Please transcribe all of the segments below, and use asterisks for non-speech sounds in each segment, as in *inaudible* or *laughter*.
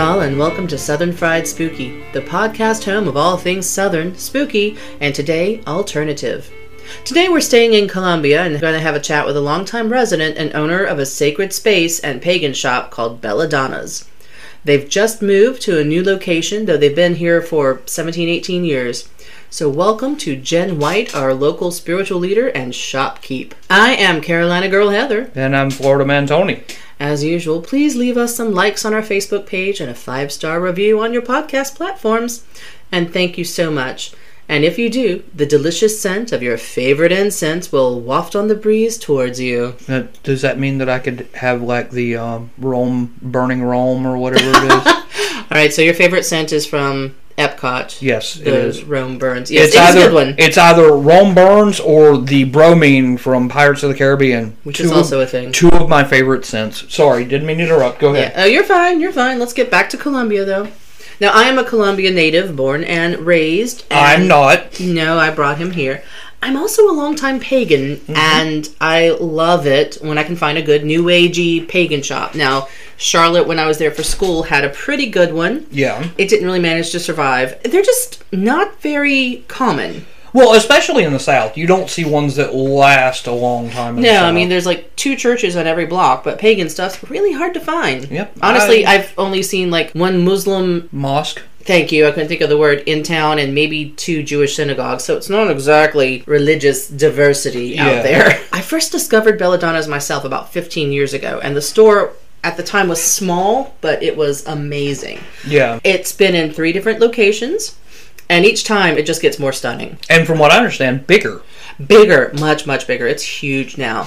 Y'all, and welcome to Southern Fried Spooky, the podcast home of all things Southern, spooky, and today, alternative. Today, we're staying in Columbia and going to have a chat with a longtime resident and owner of a sacred space and pagan shop called Belladonna's. They've just moved to a new location, though they've been here for 17, 18 years. So, welcome to Jen White, our local spiritual leader and shopkeep. I am Carolina Girl Heather. And I'm Florida Man Tony. As usual, please leave us some likes on our Facebook page and a five star review on your podcast platforms. And thank you so much. And if you do, the delicious scent of your favorite incense will waft on the breeze towards you. Uh, does that mean that I could have like the um, Rome burning Rome or whatever it is? *laughs* All right, so your favorite scent is from Epcot. yes, it is. Rome Burns. Yes, It's it's either a good one, it's either Rome burns or the bromine from Pirates of the Caribbean, which two is of- also a thing. two of my favorite scents. Sorry, didn't mean to interrupt. Go Yeah. ahead. Oh, you're fine. You're fine. Let's get back to Columbia, though. Now, I am a Columbia native, born and raised. I'm not. No, I brought him here. I'm also a longtime pagan, Mm-hmm. and I love it when I can find a good new agey pagan shop. Now, Charlotte, when I was there for school, had a pretty good one. Yeah. It didn't really manage to survive. They're just not very common. Well, especially in the South, you don't see ones that last a long time. In the No. I mean there's like two churches on every block, but pagan stuff's really hard to find. Yep. Honestly, I- I've only seen like one Muslim mosque. Thank you. I couldn't think of the word in town, and maybe two Jewish synagogues. So it's not exactly religious diversity Yeah. out there. *laughs* I first discovered Belladonna's myself about 15 years ago, and the store at the time was small, but it was amazing. Yeah, It's been in three different locations, and each time it just gets more stunning. and from what I understand, bigger. Bigger, much, much bigger. It's huge now.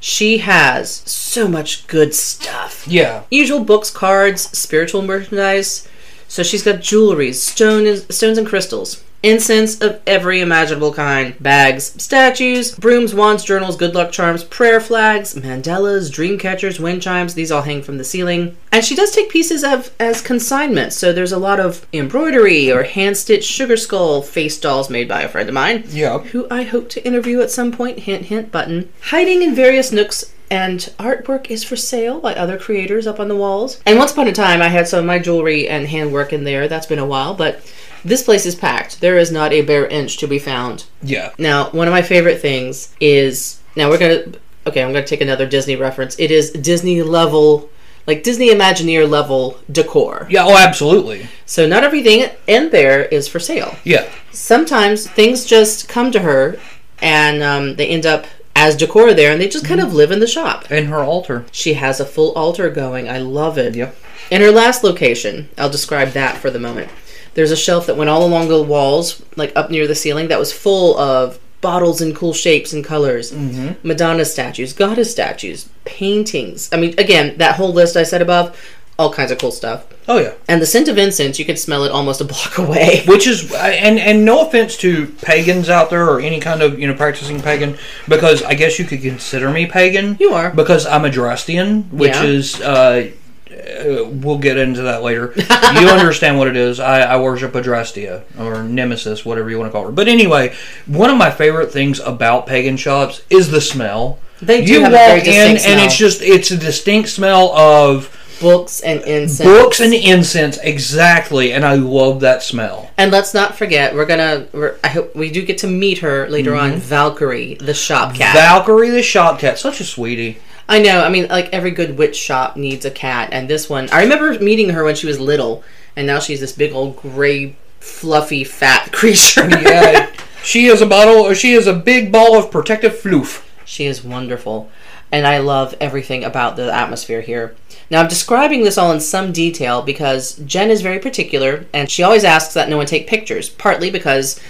She has so much good stuff Yeah. usual books, cards, spiritual merchandise. So she's got jewelry, stone, stones and crystals, incense of every imaginable kind, bags, statues, brooms, wands, journals, good luck charms, prayer flags, mandalas, dream catchers, wind chimes. These all hang from the ceiling. And she does take pieces of as consignment. So there's a lot of embroidery or hand stitched sugar skull face dolls made by a friend of mine Yeah. who I hope to interview at some point. Hint, hint, button. Hiding in various nooks and artwork is for sale by other creators up on the walls. And once upon a time, I had some of my jewelry and handwork in there. That's been a while, but this place is packed. There is not a bare inch to be found. Yeah. Now, one of my favorite things is now we're gonna. Okay, I'm gonna take another Disney reference. It is Disney level. Like Disney Imagineer level decor. Yeah. Oh, absolutely. So, not everything in there is for sale Yeah. sometimes things just come to her and um, they end up as decor there and they just kind of live in the shop. And her altar. She has a full altar going. I love it. Yep. In her last location, I'll describe that for the moment. There's a shelf that went all along the walls, like up near the ceiling, that was full of bottles in cool shapes and colors, mm-hmm. Madonna statues, goddess statues, paintings. I mean, again, that whole list I said above, all kinds of cool stuff. Oh yeah. And the scent of incense, you could smell it almost a block *laughs* away. Which is and and no offense to pagans out there or any kind of you know practicing pagan because I guess you could consider me pagan. You are. because I'm a Drastian, which Yeah. is. Uh, uh, we'll get into that later. *laughs* you understand what it is. I, I worship Adrastia or Nemesis, whatever you want to call her. But anyway, one of my favorite things about pagan shops is the smell. They do you have a very walk in distinct and it's just it's a distinct smell of books and incense. books and incense exactly, and I love that smell. And let's not forget, we're gonna. We're, I hope we do get to meet her later Mm-hmm. on. Valkyrie, the shop cat. Valkyrie the shop cat, such a sweetie. I know. I mean, like every good witch shop needs a cat, and this one. I remember meeting her when she was little, and now she's this big old gray, fluffy, fat *laughs* creature. Yeah, she is a bottle. She is a big ball of protective floof. She is wonderful. And I love everything about the atmosphere here. Now, I'm describing this all in some detail because Jen is very particular and she always asks that no one take pictures, partly because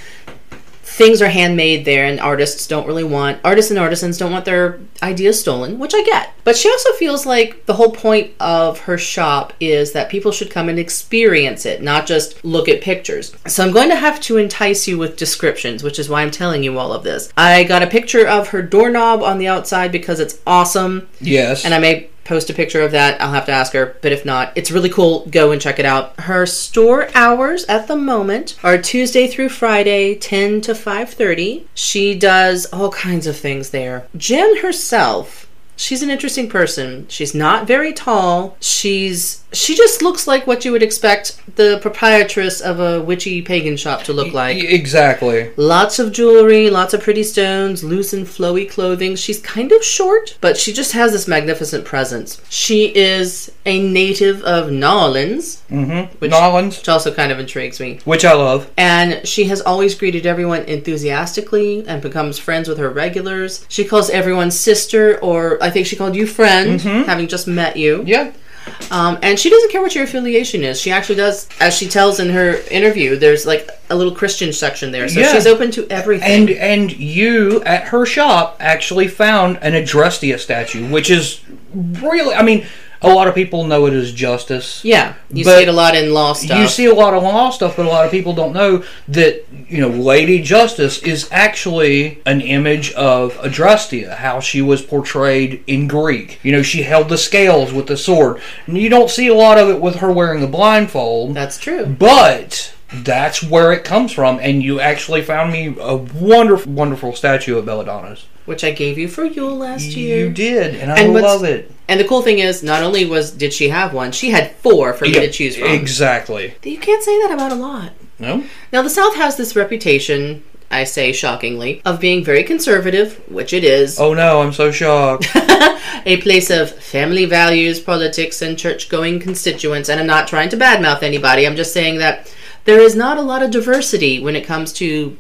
things are handmade there and artists don't really want, artists and artisans don't want their ideas stolen, which I get. But she also feels like the whole point of her shop is that people should come and experience it, not just look at pictures. So I'm going to have to entice you with descriptions, which is why I'm telling you all of this. I got a picture of her doorknob on the outside because it's awesome, Yes, and I may post a picture of that. I'll have to ask her, but if not, it's really cool. Go and check it out. Her store hours at the moment are Tuesday through Friday, 10 to 5:30. She does all kinds of things there. Jen herself she's an interesting person. She's not very tall. She's she just looks like what you would expect the proprietress of a witchy pagan shop to look like. Exactly. Lots of jewelry, lots of pretty stones, loose and flowy clothing. She's kind of short, but she just has this magnificent presence. She is a native of Nolans, Mm-hmm. Which- Nolans, which also kind of intrigues me. which I love. And she has always greeted everyone enthusiastically and becomes friends with her regulars. She calls everyone sister, or I think she called you friend, having just met you. Yeah. Um, and she doesn't care what your affiliation is. She actually does, as she tells in her interview, there's like a little Christian section there. So Yeah. she's open to everything. And and you at her shop actually found an Adrestia statue, which is really I mean, a lot of people know it as Justice. yeah, you see it a lot in law stuff. You see a lot of law stuff, but a lot of people don't know that you know Lady Justice is actually an image of Adrestia, how she was portrayed in Greek. You know, she held the scales with the sword. And you don't see a lot of it with her wearing a blindfold, That's true. but that's where it comes from. And you actually found me a wonderful, wonderful statue of Belladonna's. Which I gave you for Yule last year. You did, and I And love it. And the cool thing is, not only was did she have one, she had four for me to choose from. Exactly. You can't say that about a lot. No. Now, the South has this reputation, I say shockingly, of being very conservative, which it is, Oh no, I'm so shocked. *laughs* a place of family values, politics, and church going constituents. And I'm not trying to badmouth anybody, I'm just saying that there is not a lot of diversity when it comes to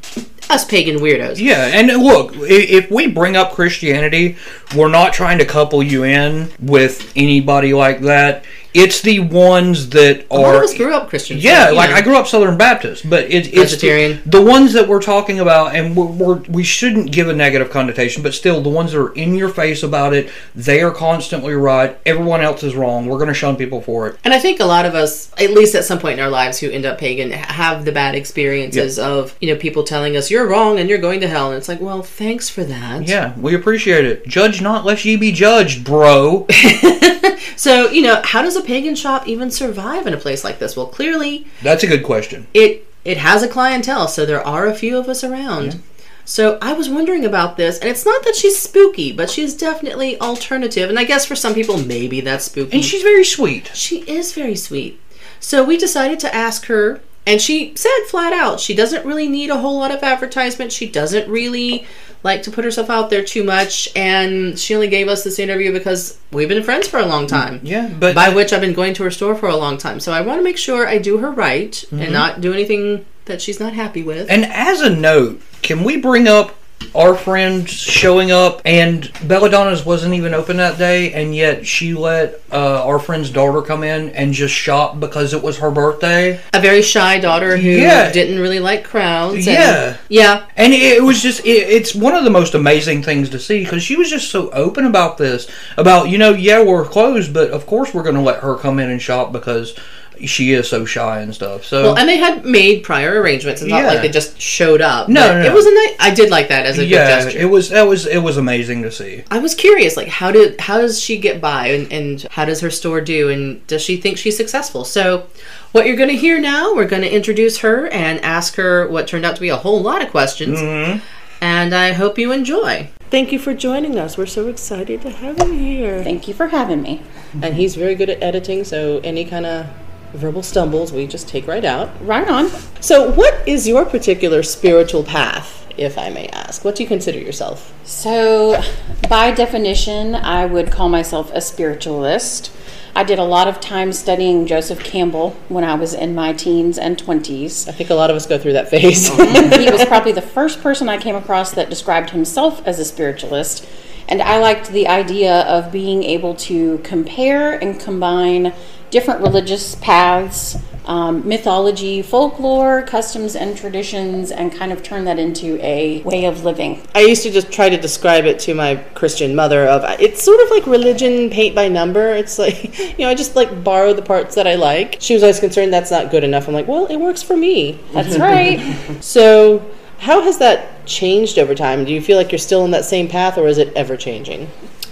us pagan weirdos. Yeah, and look, if we bring up Christianity, we're not trying to couple you in with anybody like that. It's the ones that A lot of are. us grew up Christian. Yeah, like know. I grew up Southern Baptist, but it, it's the, Presbyterian. the ones that we're talking about, and we're, we're, we shouldn't give a negative connotation, but still, the ones that are in your face about it, they are constantly right. Everyone else is wrong. We're going to shun people for it. And I think a lot of us, at least at some point in our lives, who end up pagan, have the bad experiences of you know people telling us you're wrong and you're going to hell, and it's like, well, thanks for that. Yeah, we appreciate it. Judge not, lest ye be judged, bro. *laughs* So you know, how does a pagan shop even survive in a place like this? Well, clearly That's a good question. it it has a clientele, so there are a few of us around. So I was wondering about this, and it's not that she's spooky, but she's definitely alternative. And I guess for some people, maybe that's spooky. And she's very sweet. She is very sweet. So we decided to ask her, and she said flat out she doesn't really need a whole lot of advertisement. She doesn't really like to put herself out there too much, and she only gave us this interview because we've been friends for a long time. Yeah, but By which I've been going to her store for a long time. So I want to make sure I do her right and mm-hmm. not do anything that she's not happy with. And as a note, can we bring up our friend showing up and Belladonna's wasn't even open that day, and yet she let uh, our friend's daughter come in and just shop because it was her birthday? a very shy daughter who Yeah. didn't really like crowds. and- Yeah. yeah. And it was just, it, it's one of the most amazing things to see because she was just so open about this. About, you know, yeah, we're closed, but of course we're going to let her come in and shop because she is so shy and stuff. So, Well, and they had made prior arrangements. It's not Yeah. like they just showed up. No, no, no. It was a nice. I did like that as a good yeah, gesture. it was, that was, it was amazing to see. I was curious, like how did how does she get by, and, and how does her store do, and does she think she's successful? So, what you're going to hear now, we're going to introduce her and ask her what turned out to be a whole lot of questions, Mm-hmm. and I hope you enjoy. Thank you for joining us. We're so excited to have you here. Thank you for having me. And he's very good at editing, so any kind of verbal stumbles we just take right out. Right on. So, what is your particular spiritual path, if I may ask? What do you consider yourself? So, by definition, I would call myself a spiritualist. I did a lot of time studying Joseph Campbell when I was in my teens and 20s. I think a lot of us go through that phase. *laughs* he was probably the first person I came across that described himself as a spiritualist. And I liked the idea of being able to compare and combine different religious paths, um, mythology, folklore, customs, and traditions, and kind of turn that into a way of living. I used to just try to describe it to my Christian mother of it's sort of like religion paint by number. It's like *laughs* you know, I just like borrow the parts that I like. She was always concerned that's not good enough. I'm like, well, it works for me. That's right. *laughs* So, how has that changed over time? Do you feel like you're still in that same path, or is it ever changing?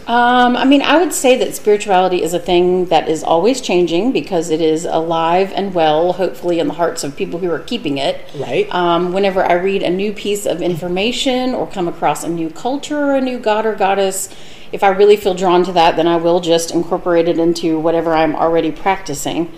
Um, I mean, I would say that spirituality is a thing that is always changing because it is alive and well, hopefully, in the hearts of people who are keeping it. Right. Um, whenever I read a new piece of information or come across a new culture or a new god or goddess, if I really feel drawn to that, then I will just incorporate it into whatever I'm already practicing.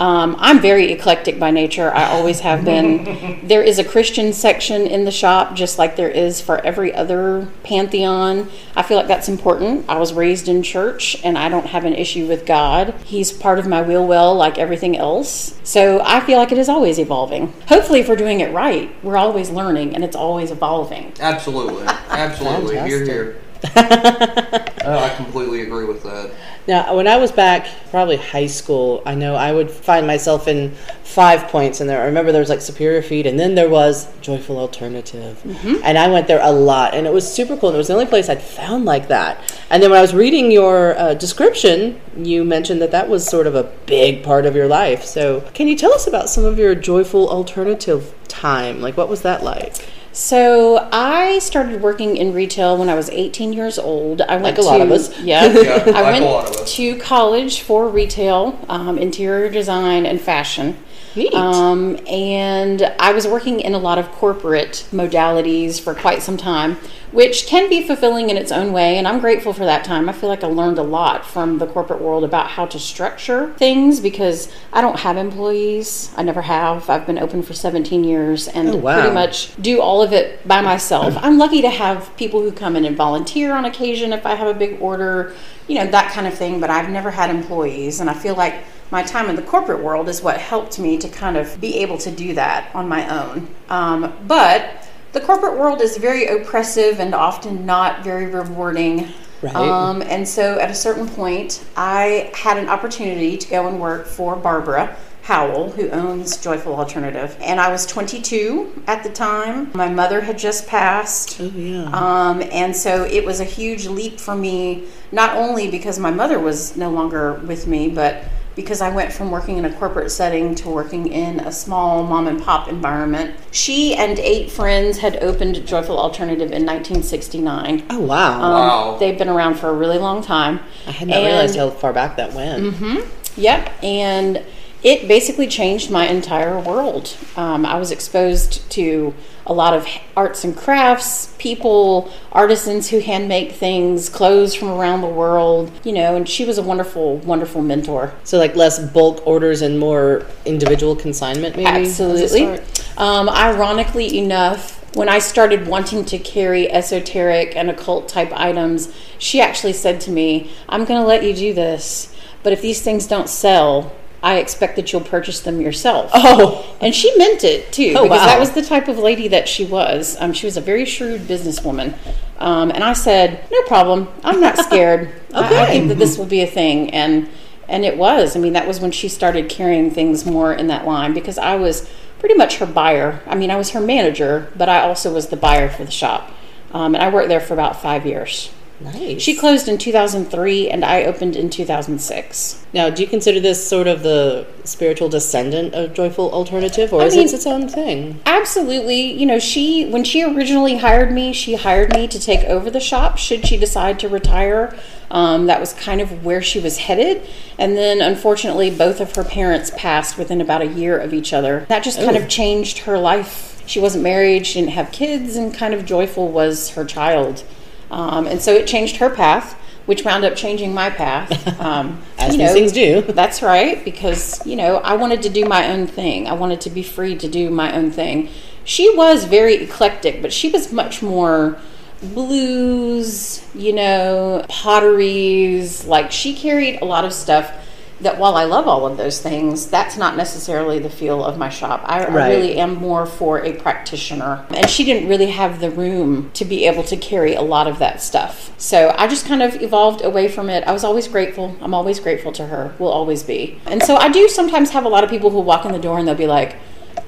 Um, I'm very eclectic by nature. I always have been. *laughs* there is a Christian section in the shop, just like there is for every other pantheon. I feel like that's important. I was raised in church, and I don't have an issue with God. He's part of my wheel well, like everything else. So I feel like it is always evolving. Hopefully, if we're doing it right, we're always learning, and it's always evolving. Absolutely, absolutely. Here, here. *laughs* oh, I *laughs* completely agree with that. Now, when I was back, probably high school, I know I would find myself in five points in there. I remember there was like Superior Feed, and then there was Joyful Alternative. Mm-hmm. And I went there a lot, and it was super cool. And it was the only place I'd found like that. And then when I was reading your uh, description, you mentioned that that was sort of a big part of your life. So, can you tell us about some of your Joyful Alternative time? Like, what was that like? So I started working in retail when I was 18 years old. I went like a to, lot of us. *laughs* Yeah, yeah I like went to college for retail, um, interior design, and fashion. Neat. Um, and I was working in a lot of corporate modalities for quite some time, which can be fulfilling in its own way. And I'm grateful for that time. I feel like I learned a lot from the corporate world about how to structure things because I don't have employees. I never have. I've been open for 17 years and oh, wow. pretty much do all of it by myself. I'm lucky to have people who come in and volunteer on occasion if I have a big order, you know, that kind of thing. But I've never had employees. And I feel like my time in the corporate world is what helped me to kind of be able to do that on my own. Um, but the corporate world is very oppressive and often not very rewarding. Right. Um, and so at a certain point, I had an opportunity to go and work for Barbara. Howell, who owns Joyful Alternative. And I was 22 at the time. My mother had just passed. Oh, yeah. Um, and so it was a huge leap for me, not only because my mother was no longer with me, but because I went from working in a corporate setting to working in a small mom and pop environment. She and eight friends had opened Joyful Alternative in 1969. Oh, wow. Um, Wow. They've been around for a really long time. I had not And- realized how far back that went. Mm-hmm. Yep, and it basically changed my entire world. Um, I was exposed to a lot of arts and crafts, people, artisans who hand make things, clothes from around the world, you know, and she was a wonderful, wonderful mentor. So, like less bulk orders and more individual consignment, maybe? Absolutely. Um, ironically enough, when I started wanting to carry esoteric and occult type items, she actually said to me, I'm going to let you do this, but if these things don't sell, I expect that you'll purchase them yourself. Oh, And she meant it too, Oh, because wow. that was the type of lady that she was. Um, she was a very shrewd businesswoman. Um, and I said, "No problem. I'm not *laughs* scared. I, I think that this will be a thing." And and it was. I mean, that was when she started carrying things more in that line because I was pretty much her buyer. I mean, I was her manager, but I also was the buyer for the shop. Um, and I worked there for about five years. Nice. She closed in 2003, and I opened in 2006. Now, do you consider this sort of the spiritual descendant of Joyful Alternative, or I is mean- it its own thing? Absolutely. You know, she when she originally hired me, she hired me to take over the shop should she decide to retire. Um, that was kind of where she was headed. And then, unfortunately, both of her parents passed within about a year of each other. That just kind Ooh. of changed her life. She wasn't married, she didn't have kids, and kind of joyful was her child. Um, and so it changed her path, which wound up changing my path. *laughs* Um, As you know, things do. that's right, because, you know, I wanted to do my own thing. I wanted to be free to do my own thing. She was very eclectic, but she was much more blues, you know, potteries. Like, she carried a lot of stuff that while I love all of those things, that's not necessarily the feel of my shop. I, I really am more for a practitioner. And she didn't really have the room to be able to carry a lot of that stuff. So I just kind of evolved away from it. I was always grateful. I'm always grateful to her, will always be. And so I do sometimes have a lot of people who walk in the door and they'll be like,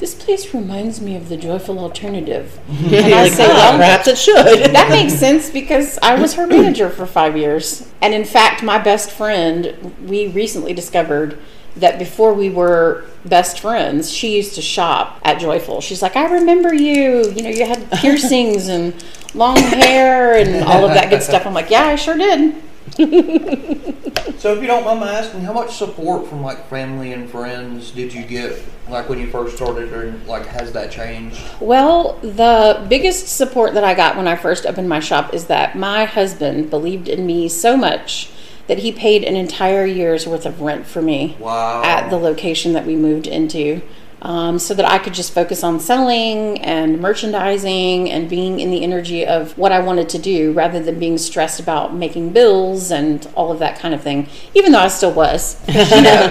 this place reminds me of the joyful alternative. *laughs* And I like, say, "Ah, well, perhaps it should. *laughs* that makes *laughs* sense because I was her manager for five years. And in fact, my best friend, we recently discovered that before we were best friends, she used to shop at Joyful. She's like, I remember you. You know, you had piercings and long hair and all of that good stuff. I'm like, yeah, I sure did. *laughs* So, if you don't mind my asking, how much support from like family and friends did you get, like when you first started, or like has that changed? Well, the biggest support that I got when I first opened my shop is that my husband believed in me so much that he paid an entire year's worth of rent for me Wow. at the location that we moved into. Um, so that I could just focus on selling and merchandising and being in the energy of what I wanted to do rather than being stressed about making bills and all of that kind of thing, even though I still was. You *laughs* know,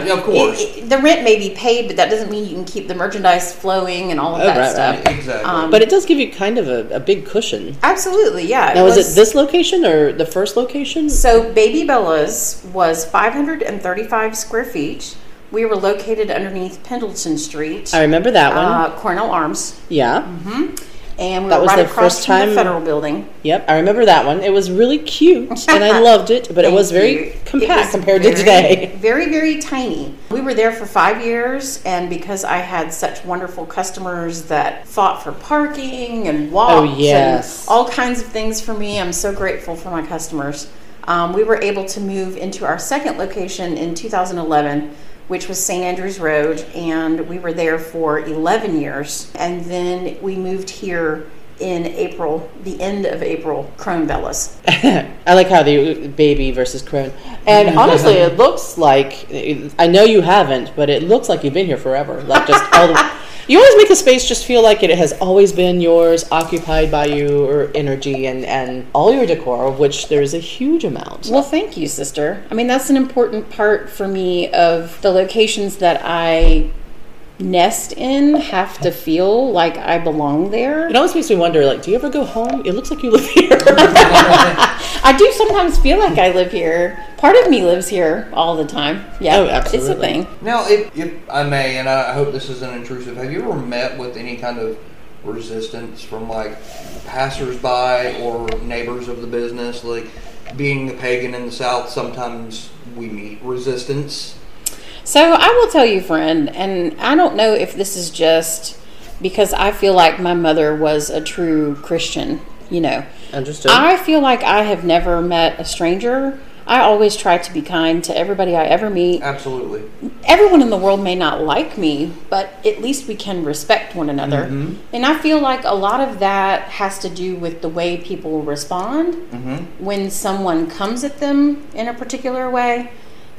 Yeah, of course. it- it- the rent may be paid, but that doesn't mean you can keep the merchandise flowing and all of Oh, that right, stuff. right. exactly. Um, But it does give you kind of a, a big cushion. Absolutely, yeah. Now, was it this location or the first location? So, Baby Bella's was 535 square feet. We were located underneath Pendleton Street, I remember that one. uh, Cornell Arms, yeah. and we That were was right the across first from time- the Federal Building. Yep, I remember that one. It was really cute, *laughs* and I loved it, but it was very you. Compact was compared very, to today. *laughs* Very, very tiny. We were there for five years, and because I had such wonderful customers that fought for parking and walked Oh, yes. and all kinds of things for me, I'm so grateful for my customers. Um, we were able to move into our second location in 2011, which was St. Andrews Road, and we were there for 11 years. And then we moved here in April, the end of April, Crone Bellas. *laughs* I like how the baby versus crone. And *laughs* honestly, it looks like I know you haven't, but it looks like you've been here forever. Like just all the. You always make a space just feel like it has always been yours, occupied by you, or energy, and and all your decor, of which there is a huge amount. Well, thank you, sister. I mean, that's an important part for me of the locations that I nest in have to feel like I belong there. It always makes me wonder, like, do you ever go home? It looks like you live here. *laughs* I do sometimes feel like I live here. Part of me lives here all the time. Yeah, Oh, It's a thing. Now, if, if I may, and I hope this isn't intrusive, have you ever met with any kind of resistance from like passersby or neighbors of the business? Like, being a pagan in the South, sometimes we meet resistance. So I will tell you, friend, and I don't know if this is just because I feel like my mother was a true Christian, you know. Understood. I feel like I have never met a stranger. I always try to be kind to everybody I ever meet. Absolutely. Everyone in the world may not like me, but at least we can respect one another. Mm-hmm. And I feel like a lot of that has to do with the way people respond mm-hmm. when someone comes at them in a particular way.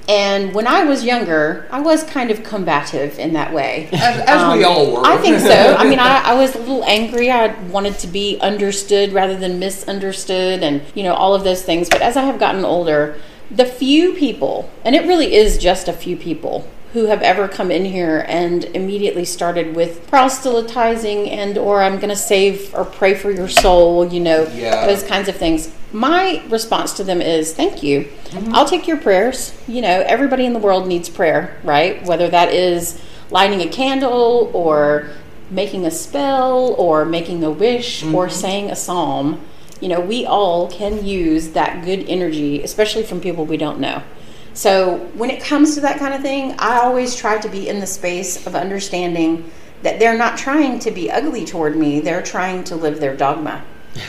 And when I was younger, I was kind of combative in that way. As, as we Um, all were. I think so. *laughs* I mean, I, I was a little angry. I wanted to be understood rather than misunderstood, and you know all of those things. But as I have gotten older, the few people, and it really is just a few people, who have ever come in here and immediately started with proselytizing and or I'm going to save or pray for your soul, you know, Yeah. those kinds of things. My response to them is thank you. Mm-hmm. I'll take your prayers. You know, everybody in the world needs prayer, right? Whether that is lighting a candle or making a spell or making a wish mm-hmm. or saying a psalm. You know, we all can use that good energy, especially from people we don't know. So, when it comes to that kind of thing, I always try to be in the space of understanding that they're not trying to be ugly toward me, they're trying to live their dogma.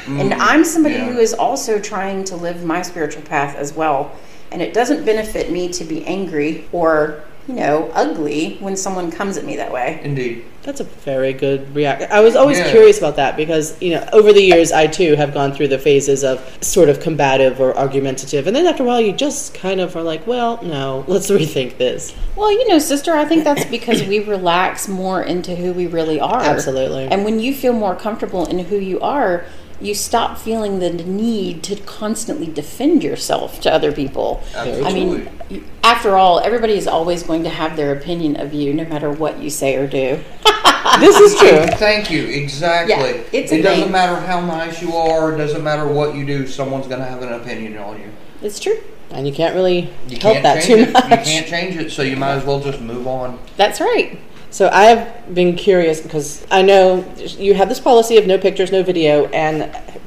Mm. And I'm somebody Yeah. who is also trying to live my spiritual path as well. And it doesn't benefit me to be angry or, you know, ugly when someone comes at me that way. Indeed. That's a very good reaction. I was always Yeah. curious about that because, you know, over the years, I too have gone through the phases of sort of combative or argumentative. And then after a while, you just kind of are like, well, no, let's rethink this. Well, you know, sister, I think that's because we relax more into who we really are. Absolutely. And when you feel more comfortable in who you are, you stop feeling the need to constantly defend yourself to other people. Absolutely. I mean, after all, everybody is always going to have their opinion of you, no matter what you say or do. *laughs* This is true. Thank you. Exactly. Yeah, it's it doesn't thing. matter how nice you are. It doesn't matter what you do. Someone's going to have an opinion on you. It's true. And you can't really You help can't that change too it. much. You can't change it, so you might as well just move on. That's right. So I have been curious because I know you have this policy of no pictures, no video, and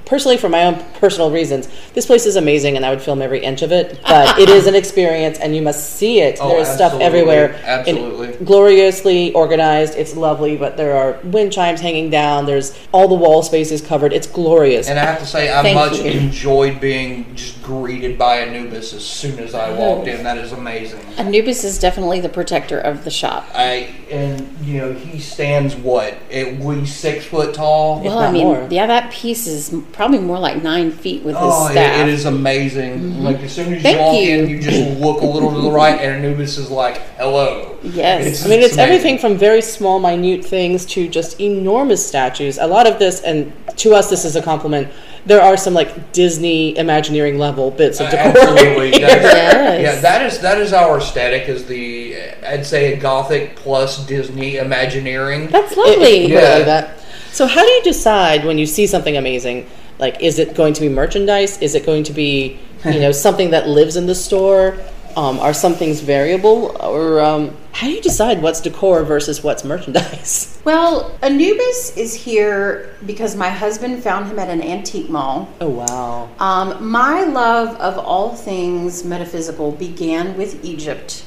personally, for my own personal reasons, this place is amazing, and I would film every inch of it. But it is an *laughs* experience, and you must see it. Oh, There's stuff everywhere, Absolutely. gloriously organized. It's lovely, but there are wind chimes hanging down. There's all the wall spaces covered. It's glorious. And I have to say, I Thank much you. enjoyed being just greeted by Anubis as soon as I walked in. That is amazing. Anubis is definitely the protector of the shop. I and you know he stands what at least six foot tall. Well, I mean, more. yeah, that piece is probably more like nine feet with his Oh, it, staff. it is amazing! Like as soon as you Thank walk you. in, you just look a little to the right, and Anubis is like, "Hello." Yes. I mean, it's, amazing. everything from very small, minute things to just enormous statues. A lot of this, and to us, this is a compliment. There are some like Disney Imagineering level bits of Uh, decor. Absolutely, *laughs* That's- Yes. yeah. That is that is our aesthetic. Is the I'd say a gothic plus Disney Imagineering. That's lovely. it- Yeah. like that. So, how do you decide when you see something amazing? Like, is it going to be merchandise? Is it going to be, you know, *laughs* something that lives in the store? Um, are some things variable, or um, how do you decide what's decor versus what's merchandise? *laughs* Well, Anubis is here because my husband found him at an antique mall. Oh wow! Um, my love of all things metaphysical began with Egypt.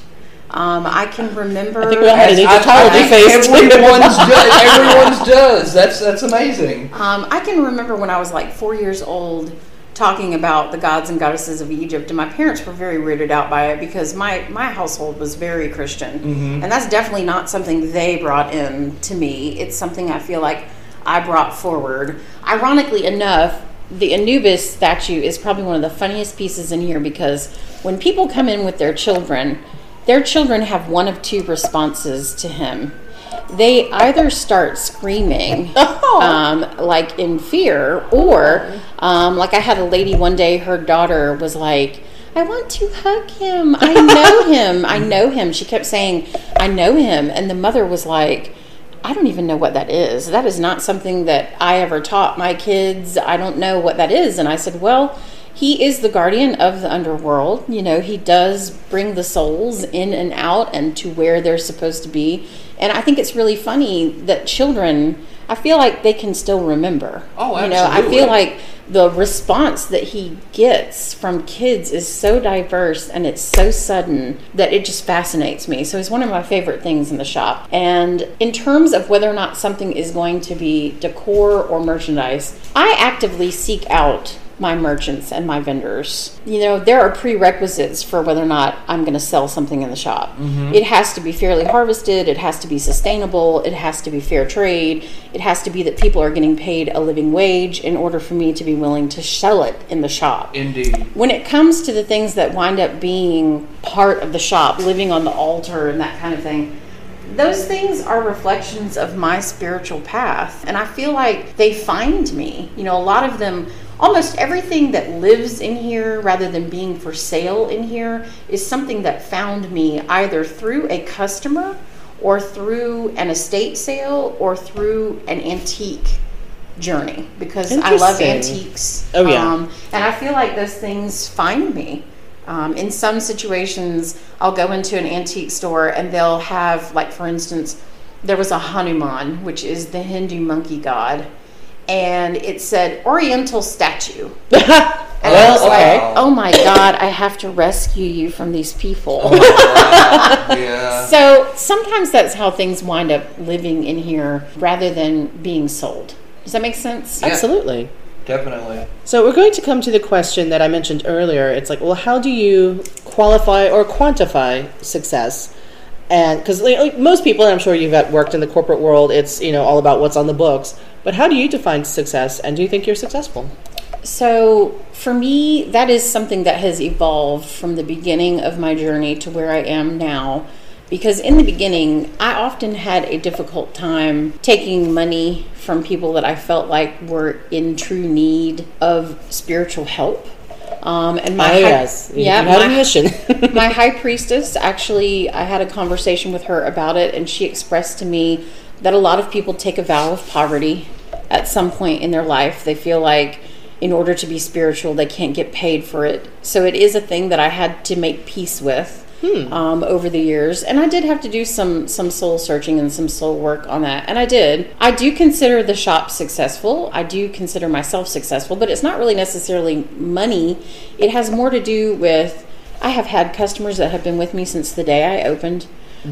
Um, I can remember. I think we all had an I- I Egyptology think face. Everyone's *laughs* does. Everyone's does. That's that's amazing. Um, I can remember when I was like four years old talking about the gods and goddesses of Egypt, and my parents were very weirded out by it because my, my household was very Christian. And that's definitely not something they brought in to me. It's something I feel like I brought forward. Ironically enough, the Anubis statue is probably one of the funniest pieces in here because when people come in with their children, their children have one of two responses to him. They either start screaming, *laughs* um, like in fear, or um, like I had a lady one day, her daughter was like, I want to hug him. I know *laughs* him. I know him. She kept saying, I know him. And the mother was like, I don't even know what that is. That is not something that I ever taught my kids. I don't know what that is. And I said, Well, he is the guardian of the underworld. You know, he does bring the souls in and out and to where they're supposed to be. And I think it's really funny that children, I feel like they can still remember. Oh, absolutely. You know, I feel like the response that he gets from kids is so diverse and it's so sudden that it just fascinates me. So it's one of my favorite things in the shop. And in terms of whether or not something is going to be decor or merchandise, I actively seek out my merchants and my vendors. You know, there are prerequisites for whether or not I'm going to sell something in the shop. Mm-hmm. It has to be fairly harvested, it has to be sustainable, it has to be fair trade, it has to be that people are getting paid a living wage in order for me to be willing to sell it in the shop. Indeed. When it comes to the things that wind up being part of the shop, living on the altar and that kind of thing, those things are reflections of my spiritual path. And I feel like they find me. You know, a lot of them, almost everything that lives in here rather than being for sale in here is something that found me either through a customer or through an estate sale or through an antique journey because I love antiques. Oh, yeah. Um, and I feel like those things find me. Um, in some situations, I'll go into an antique store and they'll have, like, for instance, there was a Hanuman, which is the Hindu monkey god, and it said Oriental statue. *laughs* And I Well, was okay. like, oh my God, I have to rescue you from these people. Oh *laughs* *laughs* yeah. So sometimes that's how things wind up living in here rather than being sold. Does that make sense? Yeah. Absolutely. Definitely. So we're going to come to the question that I mentioned earlier. It's like, well, how do you qualify or quantify success? And because like, most people, and I'm sure you've worked in the corporate world, it's you know all about what's on the books. But how do you define success, and do you think you're successful? So, for me, that is something that has evolved from the beginning of my journey to where I am now. Because in the beginning, I often had a difficult time taking money from people that I felt like were in true need of spiritual help. Um, and my Oh, high- yes. Yeah, my- mission. *laughs* my *laughs* high priestess actually i had a conversation with her about it and she expressed to me that a lot of people take a vow of poverty at some point in their life they feel like in order to be spiritual they can't get paid for it so it is a thing that i had to make peace with um, over the years, and I did have to do some some soul searching and some soul work on that, and I did. I do consider the shop successful. I do consider myself successful, but it's not really necessarily money. It has more to do with I have had customers that have been with me since the day I opened.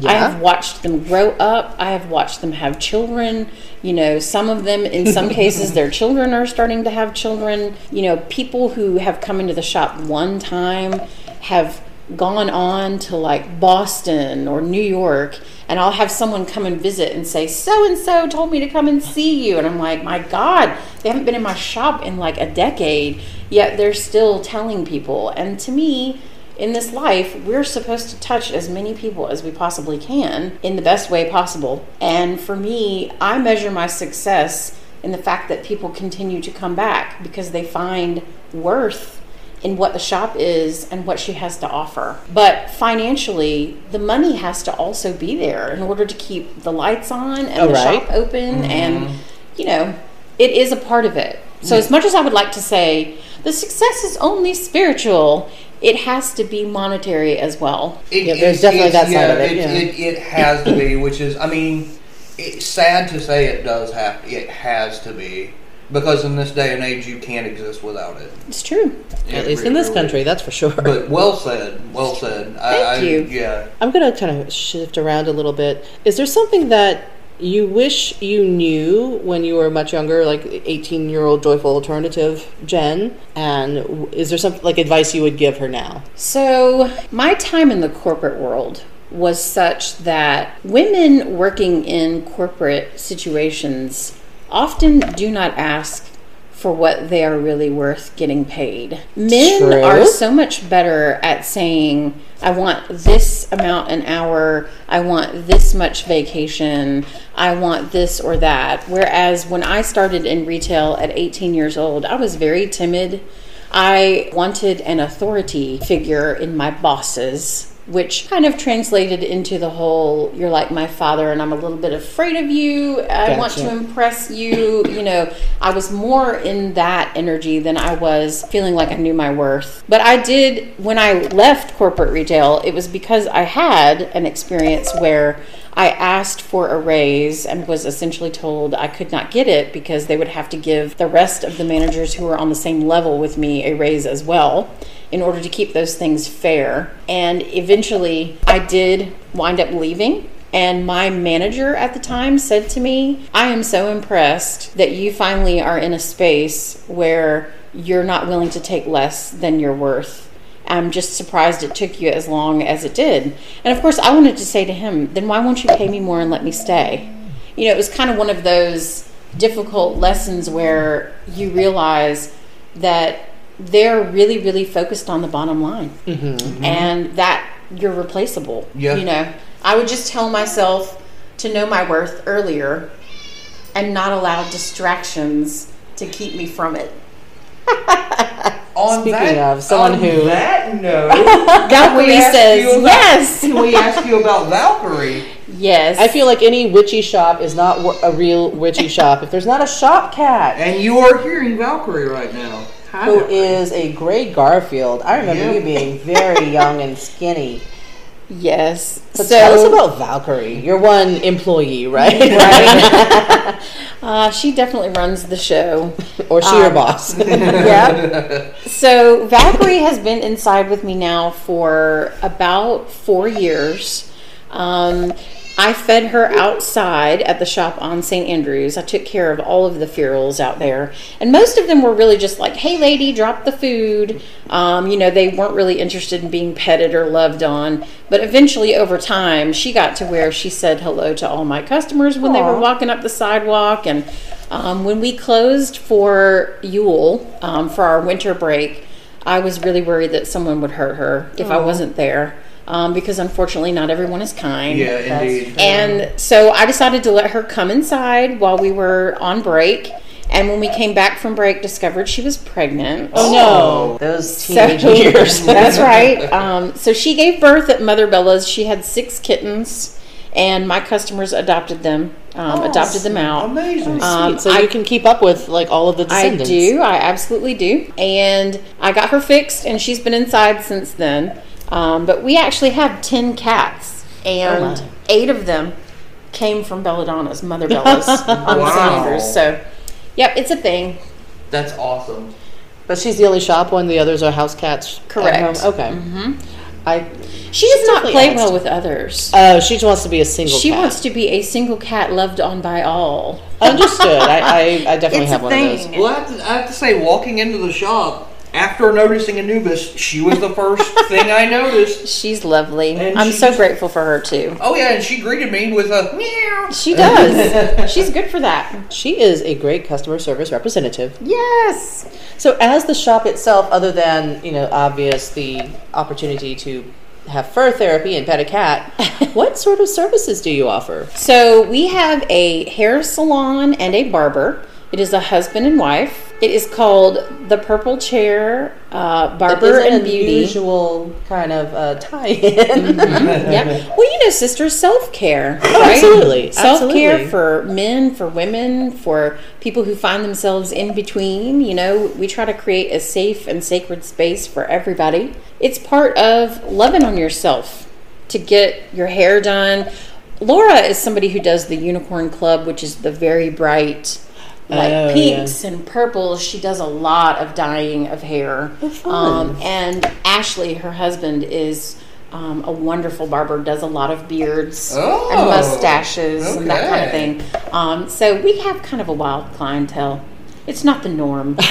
I have watched them grow up. I have watched them have children. You know, some of them, in some *laughs* cases, their children are starting to have children. You know, people who have come into the shop one time have gone on to like Boston or New York, and I'll have someone come and visit and say, So and so told me to come and see you. And I'm like, My God, they haven't been in my shop in like a decade, yet they're still telling people. And to me, in this life, we're supposed to touch as many people as we possibly can in the best way possible. And for me, I measure my success in the fact that people continue to come back because they find worth in what the shop is and what she has to offer. But financially, the money has to also be there in order to keep the lights on and Oh, the right. shop open mm-hmm. and you know, it is a part of it. So mm. as much as I would like to say the success is only spiritual, it has to be monetary as well. It, Yeah, there's definitely it's- that side of it, It, yeah. it, it has to be, which is, I mean, it's sad to say it does have, it has to be, because in this day and age, you can't exist without it. It's true. At It least in this really country, is. that's for sure. But well said, well said. Thank I, you. Yeah. I'm going to kind of shift around a little bit. Is there something that you wish you knew when you were much younger, like 18 year old joyful alternative Jen? And is there something like advice you would give her now? So, my time in the corporate world was such that women working in corporate situations often do not ask for what they are really worth getting paid. Men True. are so much better at saying, I want this amount an hour, I want this much vacation, I want this or that. Whereas when I started in retail at 18 years old, I was very timid. I wanted an authority figure in my bosses, which kind of translated into the whole you're like my father and I'm a little bit afraid of you. I want to impress you. you know, I was more in that energy than I was feeling like I knew my worth. But I did, when I left corporate retail, it was because I had an experience where I asked for a raise and was essentially told I could not get it because they would have to give the rest of the managers who were on the same level with me a raise as well in order to keep those things fair. And eventually I did wind up leaving. And my manager at the time said to me, I am so impressed that you finally are in a space where you're not willing to take less than you're worth. I'm just surprised it took you as long as it did. And of course, I wanted to say to him, then why won't you pay me more and let me stay? You know, it was kind of one of those difficult lessons where you realize that they're really, really focused on the bottom line mm-hmm. and that you're replaceable. Yeah. You know, I would just tell myself to know my worth earlier and not allow distractions to keep me from it. *laughs* On Speaking that, of someone on who- that note, *laughs* Valkyrie says about- yes. *laughs* can we ask you about Valkyrie? Yes. I feel like any witchy shop is not a real witchy shop if there's not a shop cat And you are hearing Valkyrie right now. Hi, who Valkyrie. is a gray Garfield. I remember Yeah. you being very young and skinny. Yes. So, tell us about Valkyrie. You're one employee, right? right. *laughs* uh, she definitely runs the show. or she your Um, boss? *laughs* *laughs* yeah. So Valkyrie has been inside with me now for about four years. Um, I fed her outside at the shop on St. Andrews. I took care of all of the ferals out there. And most of them were really just like, hey, lady, drop the food. Um, you know, they weren't really interested in being petted or loved on. But eventually, over time, she got to where she said hello to all my customers when they were walking up the sidewalk. And um, when we closed for Yule um, for our winter break, I was really worried that someone would hurt her if I wasn't there. Um, because unfortunately, not everyone is kind. Yeah, That's indeed. true. And so I decided to let her come inside while we were on break. And when we came back from break, discovered she was pregnant. oh no, those So- teenage *laughs* years. *laughs* That's right. *laughs* Um, so she gave birth at Mother Bella's. She had six kittens, and my customers adopted them, um, Oh, adopted them out. Amazing. Um, so I- you can keep up with like all of the descendants. I do. I absolutely do. And I got her fixed, and she's been inside since then. Um, but we actually have 10 cats, and Oh, my. eight of them came from Belladonna's, Mother Bella's *laughs* on Wow. St. Andrews. So, yep, it's a thing. That's awesome. But she's the only shop one. The others are house cats. at Correct. home? Okay. I. She does not play adds- well with others. Oh, she just wants to be a single. She cat. wants to be a single cat loved on by all. Understood. I, I, I *laughs* definitely It's have a one of those. Well, I have, to, I have to say, walking into the shop after noticing Anubis, she was the first *laughs* thing I noticed. She's lovely. And I'm she so just- grateful for her too. Oh yeah, and she greeted me with a meow. She does. *laughs* She's good for that. She is a great customer service representative. Yes. So, as the shop itself, other than you know, obvious the opportunity to have fur therapy and pet a cat, *laughs* what sort of services do you offer? So we have a hair salon and a barber. It is a husband and wife. It is called the Purple Chair uh, Barber and an Beauty. unusual kind of uh, tie-in. *laughs* Yeah. Well, you know, sisters, self care. Oh, absolutely. Self care Absolutely. for men, for women, for people who find themselves in between. You know, we try to create a safe and sacred space for everybody. It's part of loving on yourself to get your hair done. Laura is somebody who does the Unicorn Club, which is the very bright, like Oh, pinks and purples. She does a lot of dyeing of hair. Oh. Um, and Ashley, her husband, is um, a wonderful barber. Does a lot of beards Oh, and mustaches and that kind of thing. Um, so we have kind of a wild clientele. It's not the norm. *laughs* we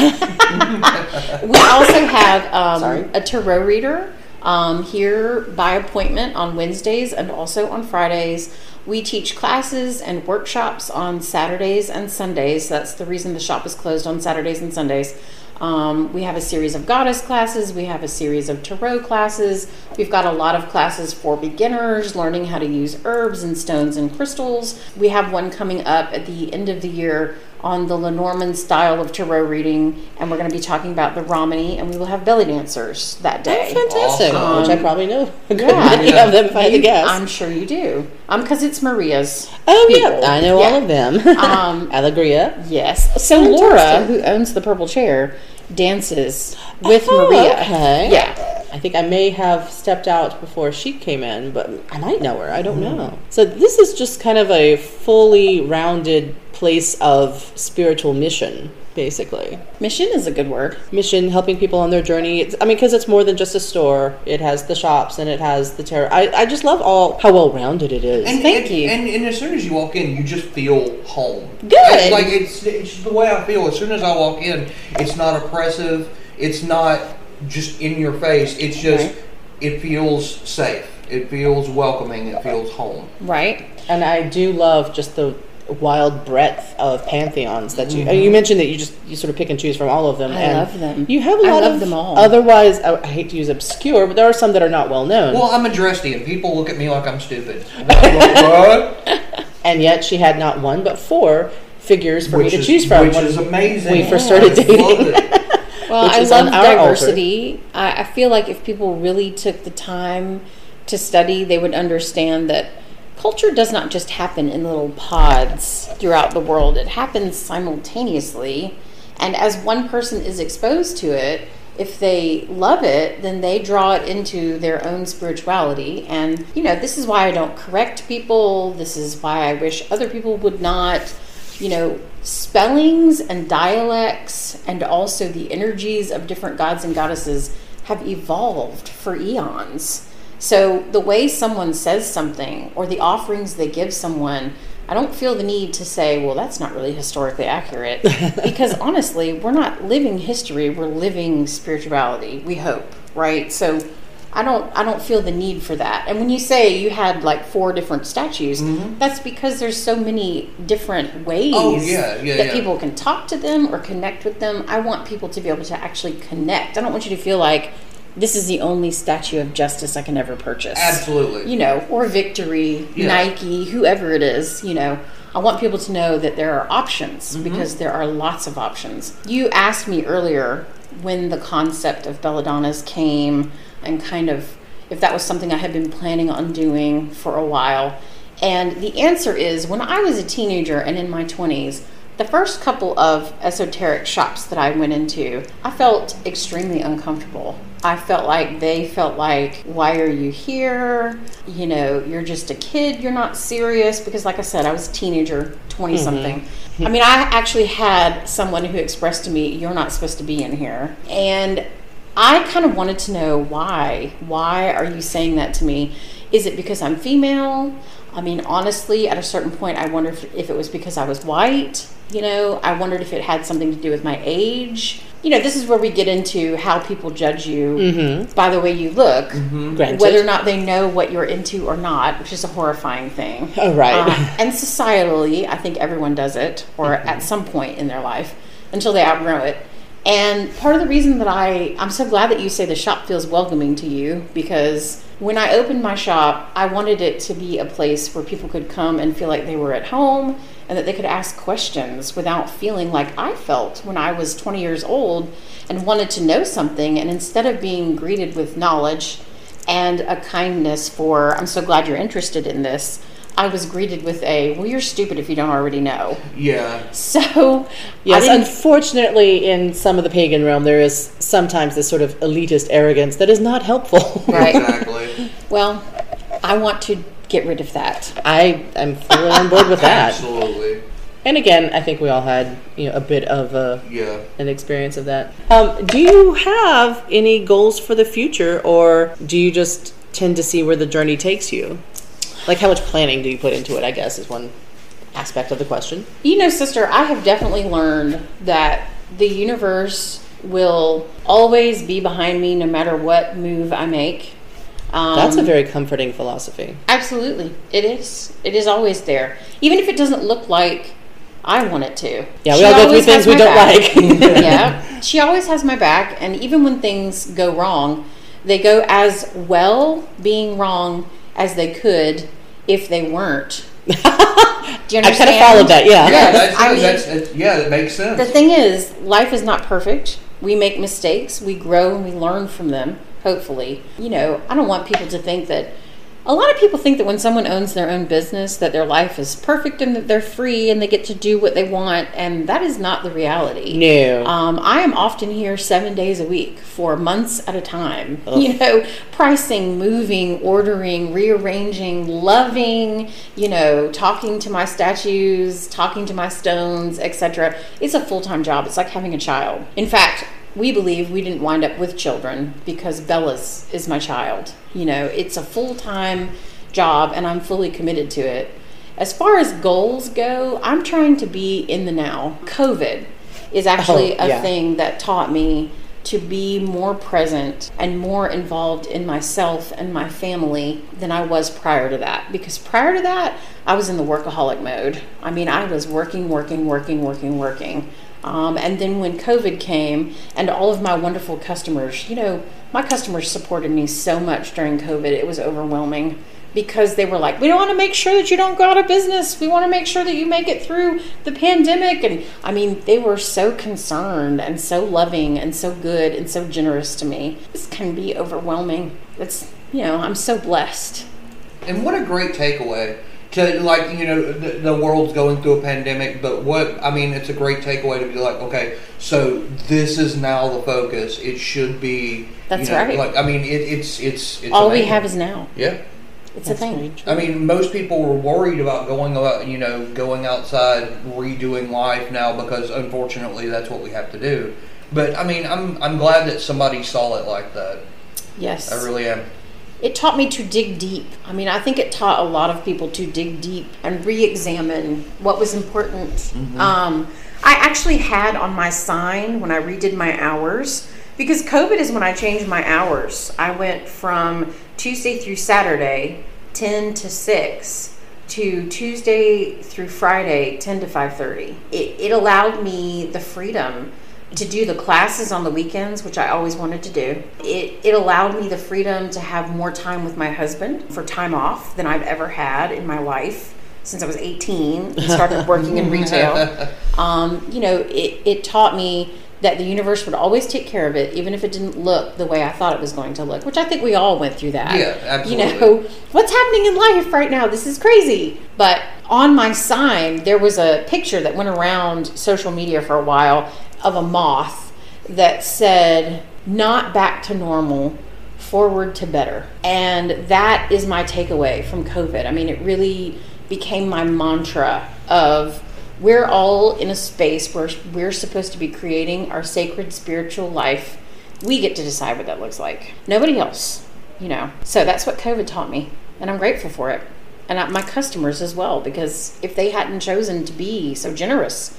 also have um, a tarot reader um, here by appointment on Wednesdays and also on Fridays. We teach classes and workshops on Saturdays and Sundays. That's the reason the shop is closed on Saturdays and Sundays. Um, we have a series of goddess classes. We have a series of tarot classes. We've got a lot of classes for beginners, learning how to use herbs and stones and crystals. We have one coming up at the end of the year on the Lenormand style of tarot reading, and we're going to be talking about the Romany, and we will have belly dancers that day. That's fantastic. Awesome. Which I probably know *laughs* a good Yeah. many Yeah. of them if I had to guess. I'm sure you do. Um, because it's Maria's. oh, people. yeah. I know Yeah. all of them. Um, *laughs* Allegria. Yes. So Fantastic. Laura, who owns the purple chair, dances with Oh, Maria. okay. Yeah. I think I may have stepped out before she came in, but I might know her. I don't Mm-hmm. know. So this is just kind of a fully rounded place of spiritual mission, basically. Mission is a good word. Mission, helping people on their journey. It's, I mean, because it's more than just a store. It has the shops and it has the tarot. I, I just love all how well rounded it is. And, Thank and, you. And, and as soon as you walk in, you just feel home. Good. It's like it's, it's the way I feel. As soon as I walk in, it's not oppressive. It's not just in your face. It's just Right. it feels safe. It feels welcoming. It feels home. Right. And I do love just the wild breadth of pantheons that you. Mm-hmm. You mentioned that you just you sort of pick and choose from all of them. I and love them. You have a lot love of them all. Otherwise, I, I hate to use obscure, but there are some that are not well known. Well, I'm a Drestian. People look at me like I'm stupid. *laughs* what? and yet she had not one but four figures for me to is, choose from. which when is amazing. we first started I dating. *laughs* Well, I love diversity. I, I feel like if people really took the time to study, they would understand that culture does not just happen in little pods throughout the world, it happens simultaneously. And as one person is exposed to it, if they love it, then they draw it into their own spirituality. And, you know, this is why I don't correct people. This is why I wish other people would not you know, spellings and dialects and also the energies of different gods and goddesses have evolved for eons. So the way someone says something or the offerings they give someone, I don't feel the need to say, well, that's not really historically accurate. *laughs* because honestly, we're not living history, we're living spirituality, we hope, right? So I don't I don't feel the need for that. And when you say you had like four different statues, that's because there's so many different ways Mm-hmm. Oh, yeah, yeah, that yeah. people can talk to them or connect with them. I want people to be able to actually connect. I don't want you to feel like this is the only statue of justice I can ever purchase. Absolutely. You know, or victory. Nike, whoever it is, you know. I want people to know that there are options Mm-hmm. because there are lots of options. You asked me earlier when the concept of belladonnas came and kind of if that was something I had been planning on doing for a while. And the answer is when I was a teenager and in my 20s, the first couple of esoteric shops that I went into, I felt extremely uncomfortable. I felt like they felt like, why are you here? You know, you're just a kid, you're not serious. Because, like I said, I was a teenager, 20 something. Mm-hmm. I mean, I actually had someone who expressed to me, you're not supposed to be in here. And I kind of wanted to know why. Why are you saying that to me? Is it because I'm female? I mean, honestly, at a certain point, I wondered if, if it was because I was white. You know, I wondered if it had something to do with my age. You know, this is where we get into how people judge you mm-hmm. by the way you look, mm-hmm. Granted. whether or not they know what you're into or not, which is a horrifying thing. Oh, right. Uh, and societally, I think everyone does it, or mm-hmm. at some point in their life, until they outgrow it. And part of the reason that I, I'm so glad that you say the shop feels welcoming to you because when I opened my shop, I wanted it to be a place where people could come and feel like they were at home and that they could ask questions without feeling like I felt when I was 20 years old and wanted to know something. And instead of being greeted with knowledge and a kindness for, I'm so glad you're interested in this, I was greeted with a, well, you're stupid if you don't already know. Yeah. So, Yes, unfortunately, in some of the pagan realm, there is sometimes this sort of elitist arrogance that is not helpful. Right. Exactly. Well, I want to get rid of that. I am fully on board with that. Absolutely. And again, I think we all had you know a bit of a, Yeah. an experience of that. Um, do you have any goals for the future, or do you just tend to see where the journey takes you? Like, how much planning do you put into it? I guess is one aspect of the question. You know, sister, I have definitely learned that the universe will always be behind me no matter what move I make. Um, That's a very comforting philosophy. absolutely it is. It is always there, even if it doesn't look like I want it to. Yeah, we She all go through things we don't back. like. *laughs* yeah, *laughs* she always has my back, and even when things go wrong, they go as well being wrong as they could if they weren't. *laughs* Do you I understand? kind of followed that. Yeah. Yeah, Yes, that's, I mean- that's, that's yeah, that makes sense. The thing is, life is not perfect. We make mistakes, we grow, and we learn from them, hopefully. You know, I don't want people to think that. A lot of people think that when someone owns their own business, that their life is perfect and that they're free and they get to do what they want, and that is not the reality. No. Um, I am often here seven days a week for months at a time. You know, pricing, moving, ordering, rearranging, loving, you know, talking to my statues, talking to my stones, etc. It's a full time job. It's like having a child. In fact, we believe we didn't wind up with children because Bella's is my child. You know, it's a full time job and I'm fully committed to it. As far as goals go, I'm trying to be in the now. COVID is oh, actually Oh, a yeah. thing that taught me to be more present and more involved in myself and my family than I was prior to that. Because prior to that, I was in the workaholic mode. I mean, I was working, working, working, working, working. Um, and then when COVID came and all of my wonderful customers, you know, my customers supported me so much during COVID, it was overwhelming because they were like, we don't want to make sure that you don't go out of business. We want to make sure that you make it through the pandemic. And I mean, they were so concerned and so loving and so good and so generous to me. This can be overwhelming. It's, you know, I'm so blessed. And what a great takeaway to like you know the, the world's going through a pandemic, but what I mean it's a great takeaway to be like okay, so this is now the focus. It should be. That's you know, right. Like I mean it, it's it's it's All we have is now. yeah. It's a thing. I mean, most people were worried about going out, you know, going outside, redoing life now because unfortunately that's what we have to do. But I mean, I'm I'm glad that somebody saw it like that. Yes. I really am. It taught me to dig deep. I mean, I think it taught a lot of people to dig deep and re-examine what was important. Um, I actually had on my sign when I redid my hours because COVID is when I changed my hours. I went from Tuesday through Saturday, ten to six, to Tuesday through Friday, ten to five thirty. It, it allowed me the freedom to do the classes on the weekends, which I always wanted to do. It, it allowed me the freedom to have more time with my husband for time off than I've ever had in my life since I was 18 and started working in retail. *laughs* Um, you know, it, it taught me that the universe would always take care of it, even if it didn't look the way I thought it was going to look, which I think we all went through that. Yeah, absolutely. You know, what's happening in life right now? This is crazy. But on my sign, there was a picture that went around social media for a while of a moth that said, not back to normal, forward to better. And that is my takeaway from COVID. I mean, it really became my mantra of we're all in a space where we're supposed to be creating our sacred spiritual life. We get to decide what that looks like. Nobody else, you know. So that's what COVID taught me, and I'm grateful for it. And my customers as well, because if they hadn't chosen to be so generous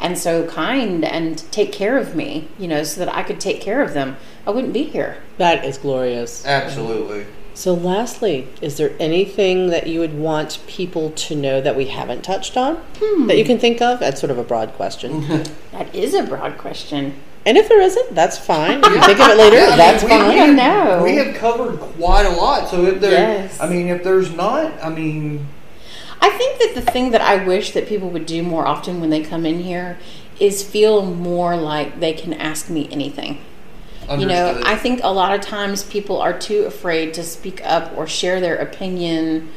and so kind and take care of me, you know, so that I could take care of them, I wouldn't be here. That is glorious. Absolutely. So, lastly, is there anything that you would want people to know that we haven't touched on Hmm. that you can think of? That's sort of a broad question. *laughs* That is a broad question. and if there isn't, that's fine. You can think of it *laughs* later. Yeah, I mean, that's we- fine. I don't. We have covered quite a lot, so if there, Yes. I mean, if there's not, I mean, I think that the thing that I wish that people would do more often when they come in here is feel more like they can ask me anything. You know. I think a lot of times people are too afraid to speak up or share their opinion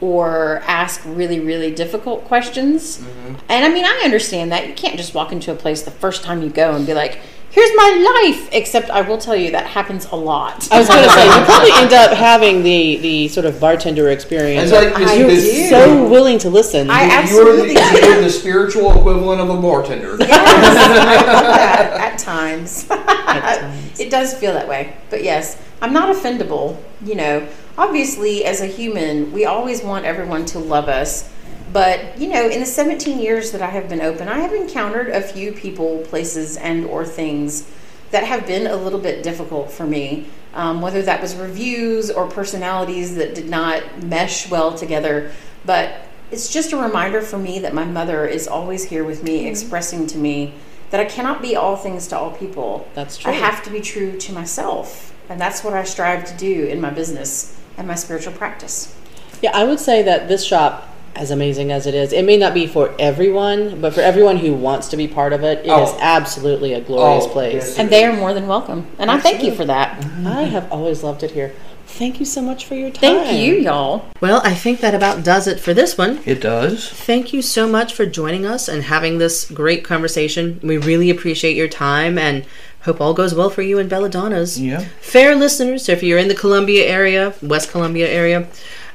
or ask really, really difficult questions. Mm-hmm. And I mean, I understand that. You can't just walk into a place the first time you go and be like, here's my life. Except I will tell you that happens a lot. I was going to say you *laughs* probably end up having the the sort of bartender experience. It's like this, I this, so willing to listen. I You're the, absolutely you're the spiritual equivalent of a bartender. at, *laughs* at times. times. it does feel that way. But yes, I'm not offendable. You know, obviously, as a human, we always want everyone to love us. But you know, in the 17 years that I have been open, I have encountered a few people, places, and or things that have been a little bit difficult for me. Um, whether that was reviews or personalities that did not mesh well together, but it's just a reminder for me that my mother is always here with me, expressing to me that I cannot be all things to all people. That's true. I have to be true to myself. And that's what I strive to do in my business and my spiritual practice. Yeah, I would say that this shop, as amazing as it is, it may not be for everyone, but for everyone who wants to be part of it, it is Oh. absolutely a glorious Oh, place. yes. And they are more than welcome. And I thank you for that. Mm-hmm. I have always loved it here. Thank you so much for your time. Thank you, y'all. Well, I think that about does it for this one. It does. Thank you so much for joining us and having this great conversation. We really appreciate your time and hope all goes well for you and Belladonna's. Yeah. Fair listeners, if you're in the Columbia area, West Columbia area,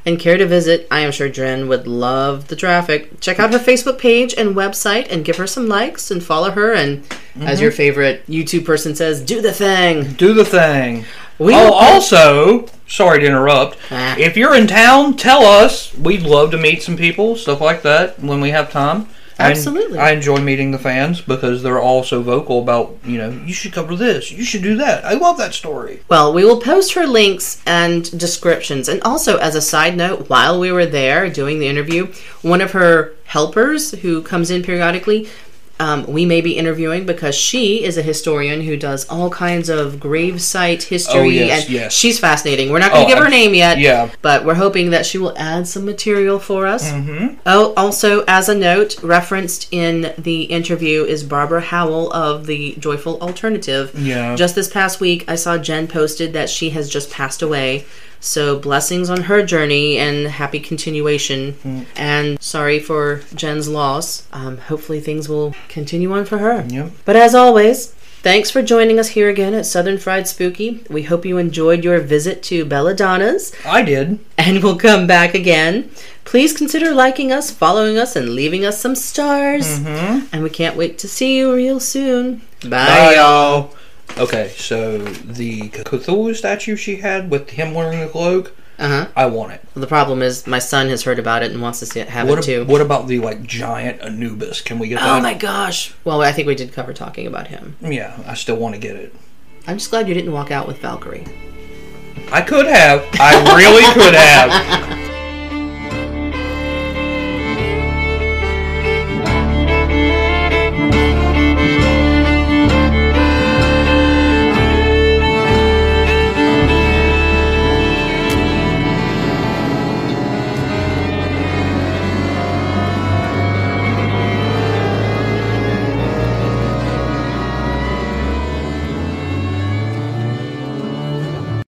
and care to visit, I am sure Jen would love the traffic. Check out her Facebook page and website and give her some likes and follow her. And as your favorite YouTube person says, do the thing. Do the thing. We oh, also, sorry to interrupt. Ah. If you're in town, tell us. We'd love to meet some people, stuff like that, when we have time. Absolutely. I enjoy meeting the fans because they're all so vocal about, you know, you should cover this, you should do that. I love that story. Well, we will post her links and descriptions. And also, as a side note, while we were there doing the interview, one of her helpers who comes in periodically, um, we may be interviewing because she is a historian who does all kinds of gravesite history. Oh, yes, and yes. she's fascinating. We're not going Oh, to give her abs- name yet. yeah. But we're hoping that she will add some material for us. Mm-hmm. Oh, also, as a note, referenced in the interview is Barbara Howell of the Joyful Alternative. Yeah. Just this past week, I saw Jen posted that she has just passed away. So, blessings on her journey and happy continuation. Mm. And sorry for Jen's loss. Um, hopefully, things will continue on for her. Yep. But as always, thanks for joining us here again at Southern Fried Spooky. We hope you enjoyed your visit to Belladonna's I did. and we'll come back again. Please consider liking us, following us, and leaving us some stars. Mm-hmm. And we can't wait to see you real soon. Bye, Bye, y'all. Okay, so the Cthulhu statue she had with him wearing the cloak, Uh huh. I want it. The problem is my son has heard about it and wants to see it, have What, it too. what about the like giant Anubis? Can we get that? oh my gosh! Well, I think we did cover talking about him. Yeah, I still want to get it. I'm just glad you didn't walk out with Valkyrie. I could have. I really could have. *laughs*